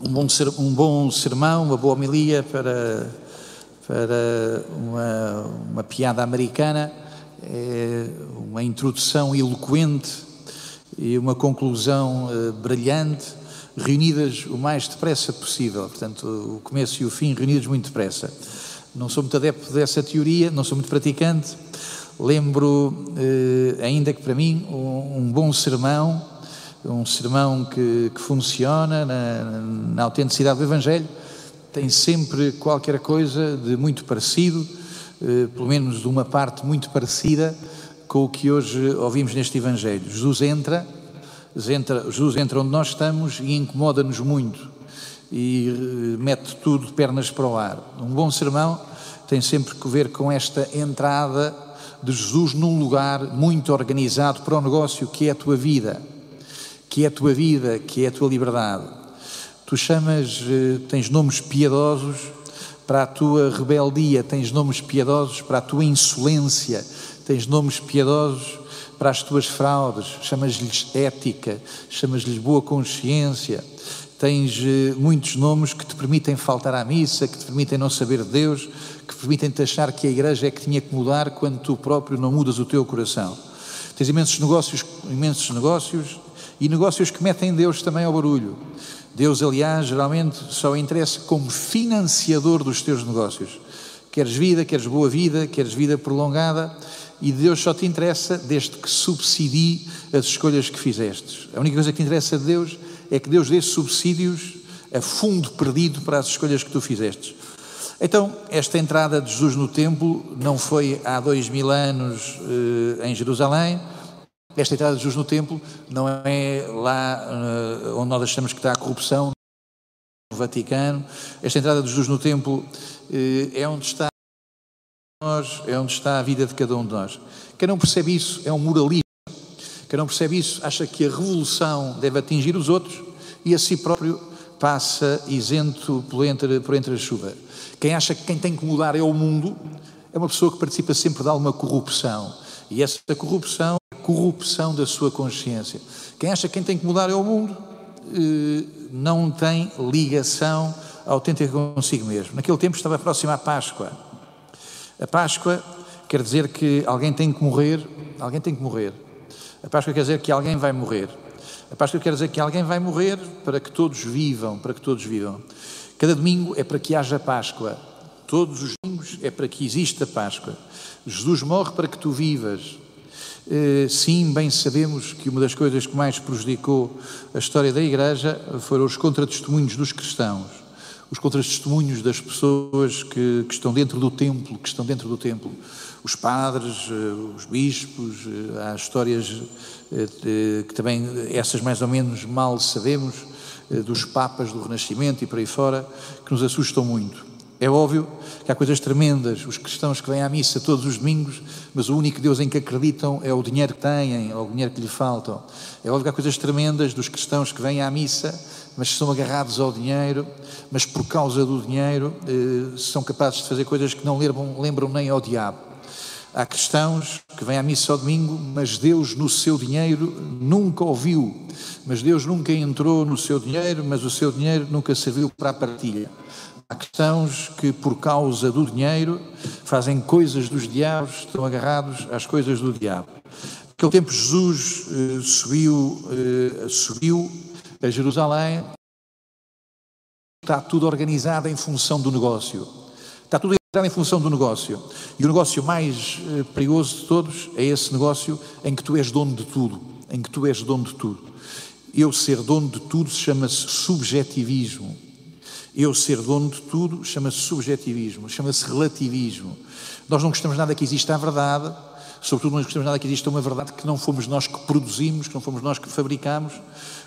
um bom, ser, um bom sermão, uma boa homilia para, para uma, uma piada americana, é uma introdução eloquente e uma conclusão uh, brilhante, reunidas o mais depressa possível. Portanto, o começo e o fim reunidos muito depressa. Não sou muito adepto dessa teoria, não sou muito praticante. Lembro, eh, ainda que para mim, um, um bom sermão um sermão que, que funciona na, na, autenticidade do Evangelho, tem sempre qualquer coisa de muito parecido, eh, pelo menos de uma parte muito parecida com o que hoje ouvimos neste Evangelho. Jesus entra, entra Jesus entra onde nós estamos e incomoda-nos muito e eh, mete tudo de pernas para o ar. Um bom sermão tem sempre que ver com esta entrada de Jesus num lugar muito organizado para o negócio que é a tua vida que é a tua vida, que é a tua liberdade. Tu chamas, eh, tens nomes piedosos para a tua rebeldia, tens nomes piedosos para a tua insolência, tens nomes piedosos para as tuas fraudes, chamas-lhes ética, chamas-lhes boa consciência, tens eh, muitos nomes que te permitem faltar à missa, que te permitem não saber de Deus, que permitem-te achar que a igreja é que tinha que mudar quando tu próprio não mudas o teu coração. Tens imensos negócios, imensos negócios e negócios que metem Deus também ao barulho. Deus, aliás, geralmente só interessa como financiador dos teus negócios. Queres vida, queres boa vida, queres vida prolongada, e Deus só te interessa desde que subsidie as escolhas que fizestes. A única coisa que te interessa de Deus é que Deus dê subsídios a fundo perdido para as escolhas que tu fizestes. Então, esta entrada de Jesus no templo não foi há dois mil anos eh, em Jerusalém, esta entrada de Jesus no templo não é lá uh, onde nós achamos que está a corrupção, no Vaticano. Esta entrada de Jesus no templo uh, é onde está nós, é onde está a vida de cada um de nós. Quem não percebe isso é um moralista. Quem não percebe isso acha que a revolução deve atingir os outros e a si próprio passa isento por entre, por entre a chuva. Quem acha que quem tem que mudar é o mundo é uma pessoa que participa sempre de alguma corrupção. E essa corrupção corrupção da sua consciência. Quem acha que quem tem que mudar é o mundo, eh, não tem ligação autêntica consigo mesmo. Naquele tempo estava próxima a Páscoa. A Páscoa quer dizer que alguém tem que morrer, alguém tem que morrer. A Páscoa quer dizer que alguém vai morrer. A Páscoa quer dizer que alguém vai morrer para que todos vivam, para que todos vivam. Cada domingo é para que haja Páscoa. Todos os domingos é para que exista Páscoa. Jesus morre para que tu vivas. Eh, sim, bem sabemos que uma das coisas que mais prejudicou a história da Igreja foram os contratestemunhos dos cristãos, os contratestemunhos das pessoas que, que, estão dentro do templo, que estão dentro do templo, os padres, eh, os bispos, eh, há histórias que também essas mais ou menos mal sabemos dos papas do Renascimento e por aí fora, que nos assustam muito. É óbvio que há coisas tremendas, os cristãos que vêm à missa todos os domingos, mas o único Deus em que acreditam é o dinheiro que têm, ou o dinheiro que lhe faltam. É óbvio que há coisas tremendas dos cristãos que vêm à missa, mas são agarrados ao dinheiro, mas por causa do dinheiro eh, são capazes de fazer coisas que não lembram, lembram nem ao diabo. Há cristãos que vêm à missa ao domingo, mas Deus no seu dinheiro nunca ouviu, mas Deus nunca entrou no seu dinheiro, mas o seu dinheiro nunca serviu para a partilha. Há cristãos que, por causa do dinheiro, fazem coisas dos diabos, estão agarrados às coisas do diabo. Naquele tempo, Jesus eh, subiu, eh, subiu a Jerusalém. Está tudo organizado em função do negócio. Está tudo organizado em função do negócio. E o negócio mais eh, perigoso de todos é esse negócio em que tu és dono de tudo. Em que tu és dono de tudo. Eu ser dono de tudo chama-se subjetivismo. Eu ser dono de tudo chama-se subjetivismo, chama-se relativismo. Nós não gostamos nada que exista a verdade, sobretudo não gostamos nada que exista uma verdade que não fomos nós que produzimos, que não fomos nós que fabricamos,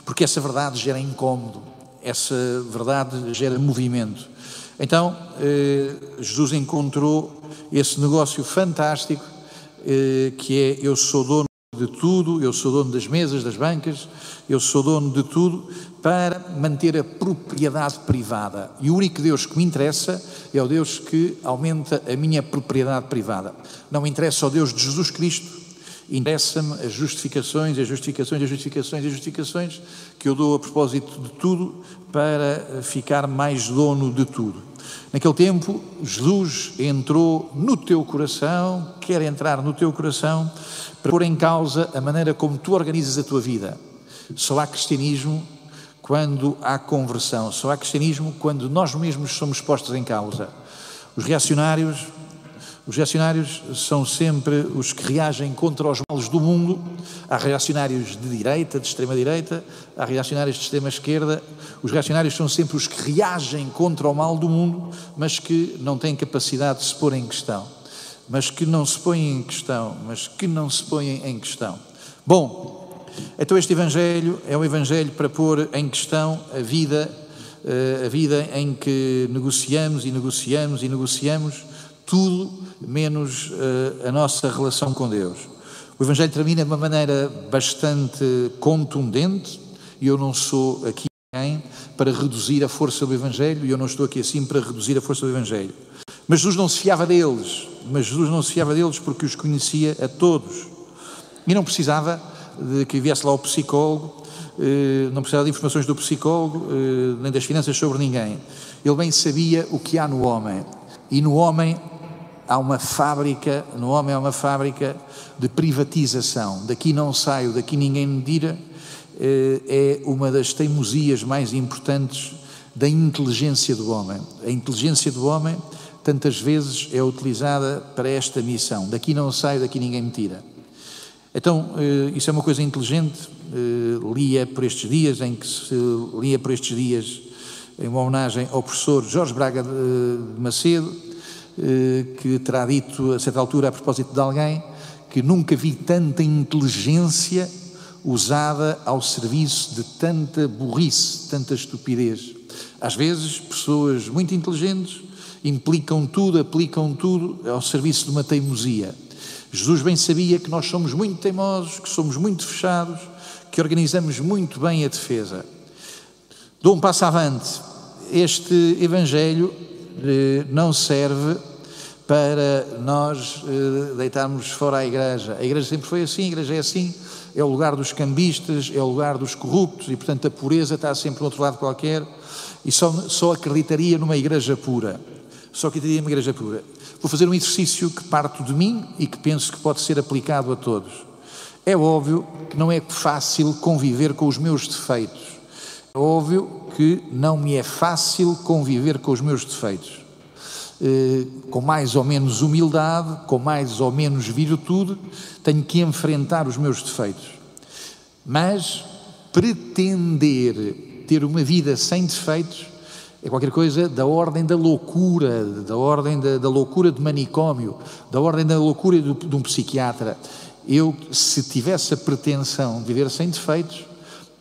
porque essa verdade gera incómodo, essa verdade gera movimento. Então, eh, Jesus encontrou esse negócio fantástico eh, que é eu sou dono de tudo, eu sou dono das mesas, das bancas, eu sou dono de tudo para manter a propriedade privada. E o único Deus que me interessa é o Deus que aumenta a minha propriedade privada. Não me interessa o Deus de Jesus Cristo Interessa-me as justificações, as justificações, as justificações, as justificações que eu dou a propósito de tudo para ficar mais dono de tudo. Naquele tempo, Jesus entrou no teu coração, quer entrar no teu coração, para pôr em causa a maneira como tu organizas a tua vida. Só há cristianismo quando há conversão, só há cristianismo quando nós mesmos somos postos em causa. Os reacionários os reacionários são sempre os que reagem contra os males do mundo. Há reacionários de direita, de extrema-direita, há reacionários de extrema-esquerda. Os reacionários são sempre os que reagem contra o mal do mundo, mas que não têm capacidade de se pôr em questão. Mas que não se põem em questão, mas que não se põem em questão. Bom, então este Evangelho é um Evangelho para pôr em questão a vida, eh, a vida em que negociamos e negociamos e negociamos tudo menos uh, a nossa relação com Deus. O Evangelho termina de uma maneira bastante contundente, e eu não sou aqui ninguém para reduzir a força do Evangelho, e eu não estou aqui assim para reduzir a força do Evangelho. Mas Jesus não se fiava deles, mas Jesus não se fiava deles porque os conhecia a todos. E não precisava de que viesse lá o psicólogo, eh, não precisava de informações do psicólogo, eh, nem das finanças sobre ninguém. Ele bem sabia o que há no homem. E no homem há uma fábrica, no homem há uma fábrica de privatização. Daqui não saio, daqui ninguém me tira. Eh, é uma das teimosias mais importantes da inteligência do homem. A inteligência do homem, tantas vezes, é utilizada para esta missão. Daqui não saio, daqui ninguém me tira. Então, eh, isso é uma coisa inteligente. Eh, lia por estes dias, em que se lia por estes dias, em uma homenagem ao professor Jorge Braga de Macedo, eh, que terá dito a certa altura a propósito de alguém que nunca vi tanta inteligência usada ao serviço de tanta burrice, tanta estupidez. Às vezes, pessoas muito inteligentes implicam tudo, aplicam tudo ao serviço de uma teimosia. Jesus bem sabia que nós somos muito teimosos, que somos muito fechados, que organizamos muito bem a defesa. Dou um passo avante. Este Evangelho eh, não serve para nós eh, deitarmos fora a igreja. A igreja sempre foi assim, a igreja é assim, é o lugar dos cambistas, é o lugar dos corruptos e, portanto, a pureza está sempre no outro lado qualquer e só, só acreditaria numa igreja pura. Só acreditaria numa igreja pura. Vou fazer um exercício que parto de mim e que penso que pode ser aplicado a todos. É óbvio que não é fácil conviver com os meus defeitos. É óbvio que não me é fácil conviver com os meus defeitos. Eh, com mais ou menos humildade, com mais ou menos virtude, tenho que enfrentar os meus defeitos. Mas pretender ter uma vida sem defeitos é qualquer coisa da ordem da loucura, da ordem da, da loucura de manicômio, da ordem da loucura de, de um psiquiatra. Eu, se tivesse a pretensão de viver sem defeitos,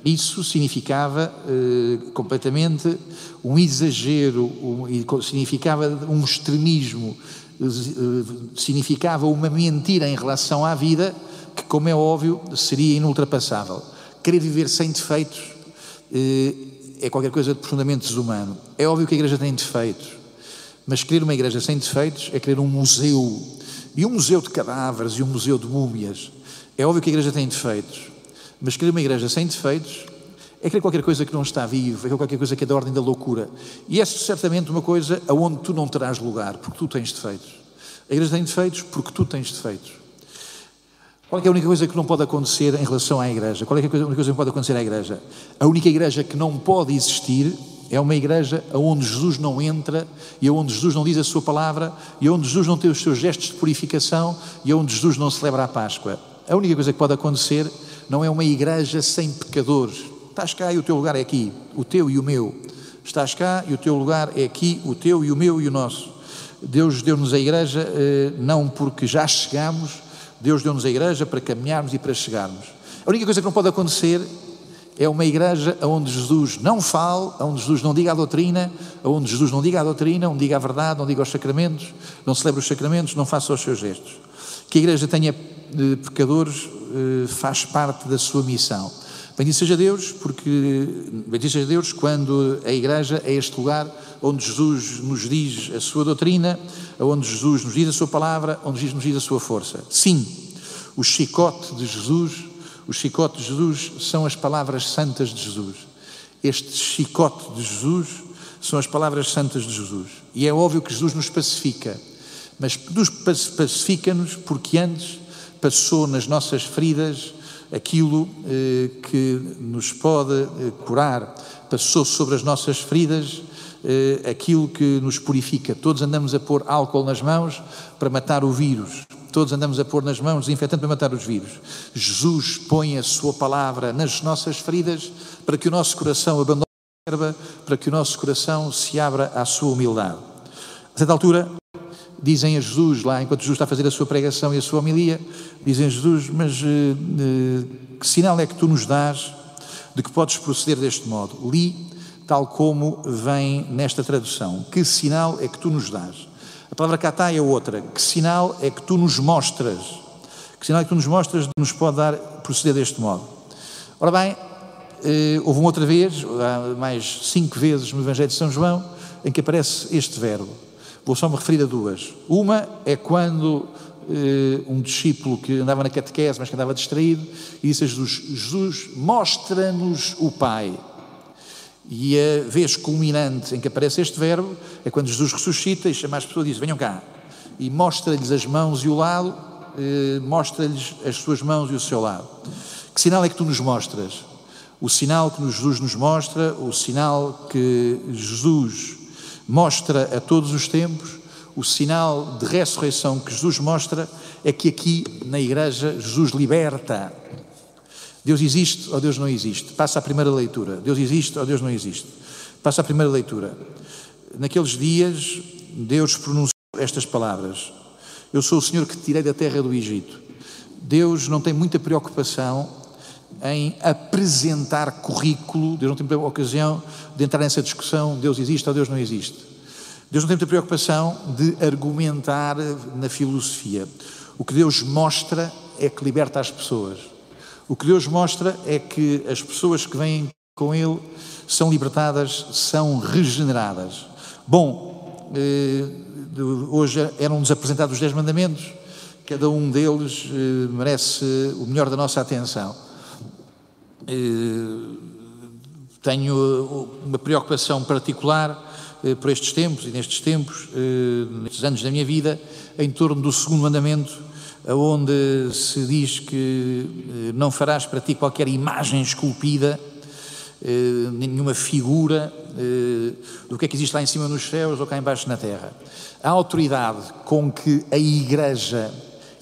isso significava eh, completamente um exagero, um, significava um extremismo, eh, significava uma mentira em relação à vida que, como é óbvio, seria inultrapassável. Querer viver sem defeitos eh, é qualquer coisa de profundamente desumano. É óbvio que a igreja tem defeitos, mas querer uma igreja sem defeitos é querer um museu, e um museu de cadáveres e um museu de múmias. É óbvio que a igreja tem defeitos, mas querer uma igreja sem defeitos é querer qualquer coisa que não está vivo, é qualquer coisa que é da ordem da loucura. E é certamente uma coisa aonde tu não terás lugar, porque tu tens defeitos. A igreja tem defeitos porque tu tens defeitos. Qual é, é a única coisa que não pode acontecer em relação à igreja? Qual é a única coisa que não pode acontecer à igreja? A única igreja que não pode existir é uma igreja onde Jesus não entra e onde Jesus não diz a sua palavra e onde Jesus não tem os seus gestos de purificação e onde Jesus não celebra a Páscoa. A única coisa que pode acontecer não é uma igreja sem pecadores. Estás cá e o teu lugar é aqui, o teu e o meu. Estás cá e o teu lugar é aqui, o teu e o meu e o nosso. Deus deu-nos a igreja eh, não porque já chegamos, Deus deu-nos a igreja para caminharmos e para chegarmos. A única coisa que não pode acontecer é uma igreja onde Jesus não fale, onde Jesus não diga a doutrina, onde Jesus não diga a doutrina, onde diga a verdade, não diga os sacramentos, não celebre os sacramentos, não faça os seus gestos. Que a igreja tenha eh, pecadores eh, faz parte da sua missão. Bendito seja Deus, porque bendito seja Deus quando a igreja é este lugar onde Jesus nos diz a sua doutrina, onde Jesus nos diz a sua palavra, onde Jesus nos diz a sua força. Sim, O chicote de Jesus, o chicote de Jesus são as palavras santas de Jesus. Este chicote de Jesus são as palavras santas de Jesus. E é óbvio que Jesus nos pacifica, mas nos pacifica-nos porque antes passou nas nossas feridas aquilo eh, que nos pode eh, curar, passou sobre as nossas feridas eh, aquilo que nos purifica. Todos andamos a pôr álcool nas mãos para matar o vírus. Todos andamos a pôr nas mãos desinfetante para matar os vírus. Jesus põe a sua palavra nas nossas feridas para que o nosso coração abandone a erva, para que o nosso coração se abra à sua humildade. A certa altura, dizem a Jesus, lá enquanto Jesus está a fazer a sua pregação e a sua homilia, dizem a Jesus, mas uh, que sinal é que tu nos dás de que podes proceder deste modo? Li tal como vem nesta tradução. Que sinal é que tu nos dás? A palavra catá é outra. Que sinal é que tu nos mostras? Que sinal é que tu nos mostras de nos pode dar proceder deste modo? Ora bem, uh, houve uma outra vez, mais cinco vezes no Evangelho de São João, em que aparece este verbo Vou só me referir a duas. Uma é quando eh, um discípulo que andava na catequese, mas que andava distraído, e disse a Jesus: Jesus, mostra-nos o Pai. E a vez culminante em que aparece este verbo é quando Jesus ressuscita e chama as pessoas e diz: Venham cá. E mostra-lhes as mãos e o lado, eh, mostra-lhes as suas mãos e o seu lado. Que sinal é que tu nos mostras? O sinal que Jesus nos mostra, o sinal que Jesus mostra a todos os tempos, o sinal de ressurreição que Jesus mostra é que aqui na igreja Jesus liberta. Deus existe ou Deus não existe? Passa a primeira leitura. Deus existe ou Deus não existe? Passa a primeira leitura. Naqueles dias, Deus pronunciou estas palavras: Eu sou o Senhor que te tirei da terra do Egito. Deus não tem muita preocupação em apresentar currículo, Deus não tem ocasião de entrar nessa discussão, Deus existe ou Deus não existe. Deus não tem muita preocupação de argumentar na filosofia. O que Deus mostra é que liberta as pessoas. O que Deus mostra é que as pessoas que vêm com Ele são libertadas, são regeneradas. Bom, eh, hoje eram-nos apresentados os Dez Mandamentos, cada um deles eh, merece o melhor da nossa atenção. Eh, tenho uma preocupação particular eh, por estes tempos e nestes tempos, eh, nestes anos da minha vida, em torno do segundo mandamento, onde se diz que não farás para ti qualquer imagem esculpida, nenhuma figura do que é que existe lá em cima nos céus ou cá embaixo na terra. A autoridade com que a Igreja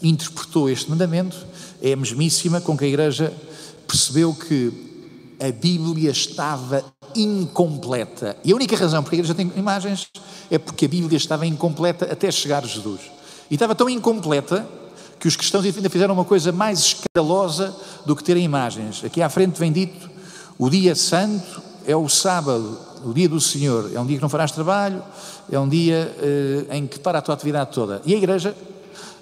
interpretou este mandamento é a mesmíssima com que a Igreja percebeu que a Bíblia estava incompleta. E a única razão porque a igreja tem imagens é porque a Bíblia estava incompleta até chegar Jesus. E estava tão incompleta que os cristãos ainda fizeram uma coisa mais escandalosa do que terem imagens. Aqui à frente vem dito: o dia santo é o sábado, o dia do Senhor. É um dia que não farás trabalho, é um dia eh, em que para a tua atividade toda. E a igreja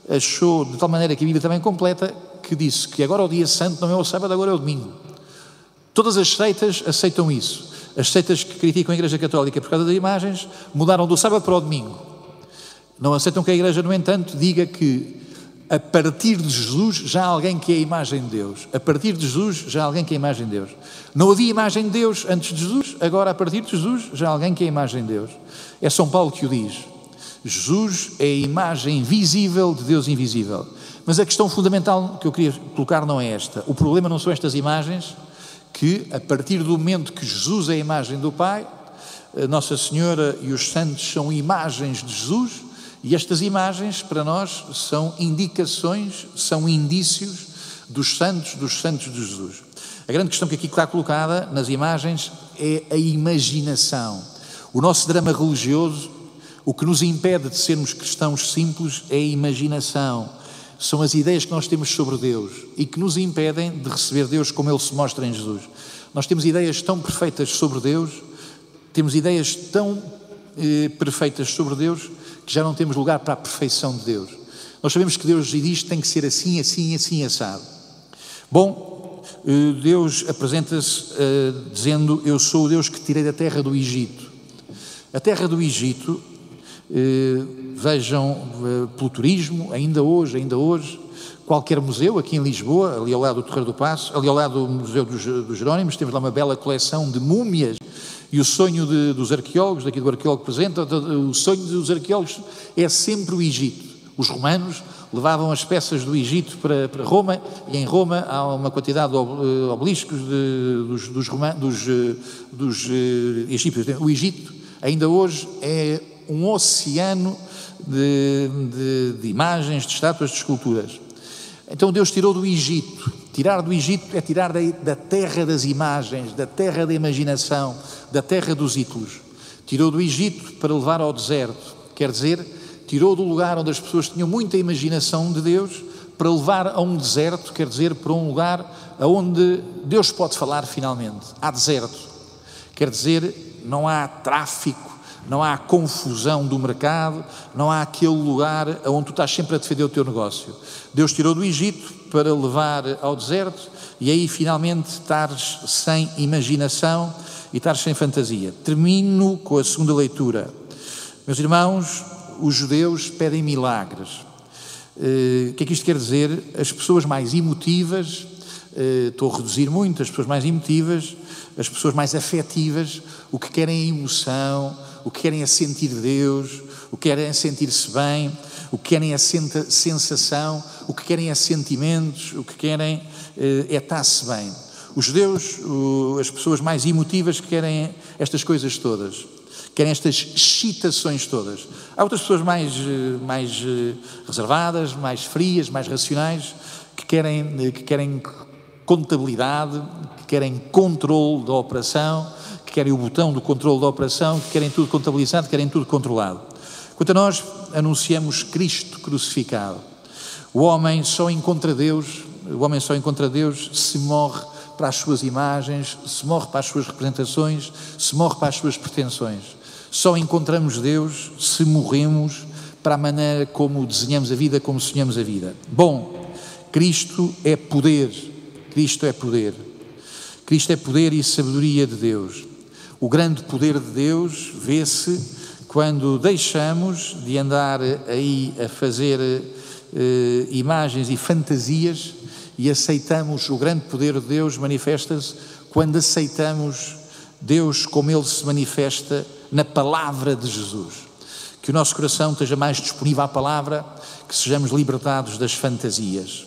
achou de tal maneira que a Bíblia também completa que disse que agora o dia santo não é o sábado, agora é o domingo. Todas as seitas aceitam isso. As seitas que criticam a Igreja Católica por causa das imagens mudaram do sábado para o domingo. Não aceitam que a Igreja, no entanto, diga que a partir de Jesus já há alguém que é a imagem de Deus. A partir de Jesus já há alguém que é a imagem de Deus. Não havia imagem de Deus antes de Jesus, agora a partir de Jesus já há alguém que é a imagem de Deus. É São Paulo que o diz. Jesus é a imagem visível de Deus invisível. Mas a questão fundamental que eu queria colocar não é esta. O problema não são estas imagens, que a partir do momento que Jesus é a imagem do Pai, Nossa Senhora e os santos são imagens de Jesus, e estas imagens para nós são indicações, são indícios dos santos, dos santos de Jesus. A grande questão que aqui está colocada nas imagens é a imaginação. O nosso drama religioso, o que nos impede de sermos cristãos simples é a imaginação são as ideias que nós temos sobre Deus e que nos impedem de receber Deus como Ele se mostra em Jesus. Nós temos ideias tão perfeitas sobre Deus, temos ideias tão eh, perfeitas sobre Deus, que já não temos lugar para a perfeição de Deus. Nós sabemos que Deus existe, tem que ser assim, assim, assim, assado. Bom, eh, Deus apresenta-se eh, dizendo: Eu sou o Deus que tirei da terra do Egito. A terra do Egito vejam eh, pelo turismo, ainda hoje, ainda hoje, qualquer museu aqui em Lisboa, ali ao lado do Terreiro do Passo, ali ao lado do Museu dos, Jerónimos, temos lá uma bela coleção de múmias e o sonho de, dos arqueólogos, daqui do arqueólogo presente, o sonho dos arqueólogos é sempre o Egito. Os romanos levavam as peças do Egito para, para Roma e em Roma há uma quantidade de eh, obeliscos de, dos, dos, dos, eh, dos egípcios. O Egito ainda hoje é um oceano de, de, de imagens, de estátuas, de esculturas. Então Deus tirou do Egito. Tirar do Egito é tirar da, da terra das imagens, da terra da imaginação, da terra dos ídolos. Tirou do Egito para levar ao deserto. Quer dizer, tirou do lugar onde as pessoas tinham muita imaginação de Deus para levar a um deserto, quer dizer, para um lugar onde Deus pode falar finalmente. Há deserto. Quer dizer, não há tráfico, não há confusão do mercado, não há aquele lugar onde tu estás sempre a defender o teu negócio. Deus tirou do Egito para levar ao deserto e aí finalmente estares sem imaginação e estares sem fantasia. Termino com a segunda leitura. Meus irmãos, os judeus pedem milagres. Uh, o que é que isto quer dizer? As pessoas mais emotivas, uh, estou a reduzir muito, as pessoas mais emotivas, as pessoas mais afetivas, o que querem é emoção, o que querem é sentir Deus, o que querem é sentir-se bem, o que querem é sensação, o que querem é sentimentos, o que querem eh, é estar-se bem. Os judeus, as pessoas mais emotivas, querem estas coisas todas, querem estas excitações todas. Há outras pessoas mais, eh, mais eh, reservadas, mais frias, mais racionais, que querem, que querem contabilidade, que querem controle da operação, querem o botão do controle da operação, que querem tudo contabilizado, querem tudo controlado. Quanto a nós, anunciamos Cristo crucificado. O homem só encontra Deus, o homem só encontra Deus se morre para as suas imagens, se morre para as suas representações, se morre para as suas pretensões. Só encontramos Deus se morremos para a maneira como desenhamos a vida, como sonhamos a vida. Bom, Cristo é poder, Cristo é poder. Cristo é poder e sabedoria de Deus. O grande poder de Deus vê-se quando deixamos de andar aí a fazer eh, imagens e fantasias e aceitamos o grande poder de Deus manifesta-se quando aceitamos Deus como Ele se manifesta na palavra de Jesus. Que o nosso coração esteja mais disponível à palavra, que sejamos libertados das fantasias.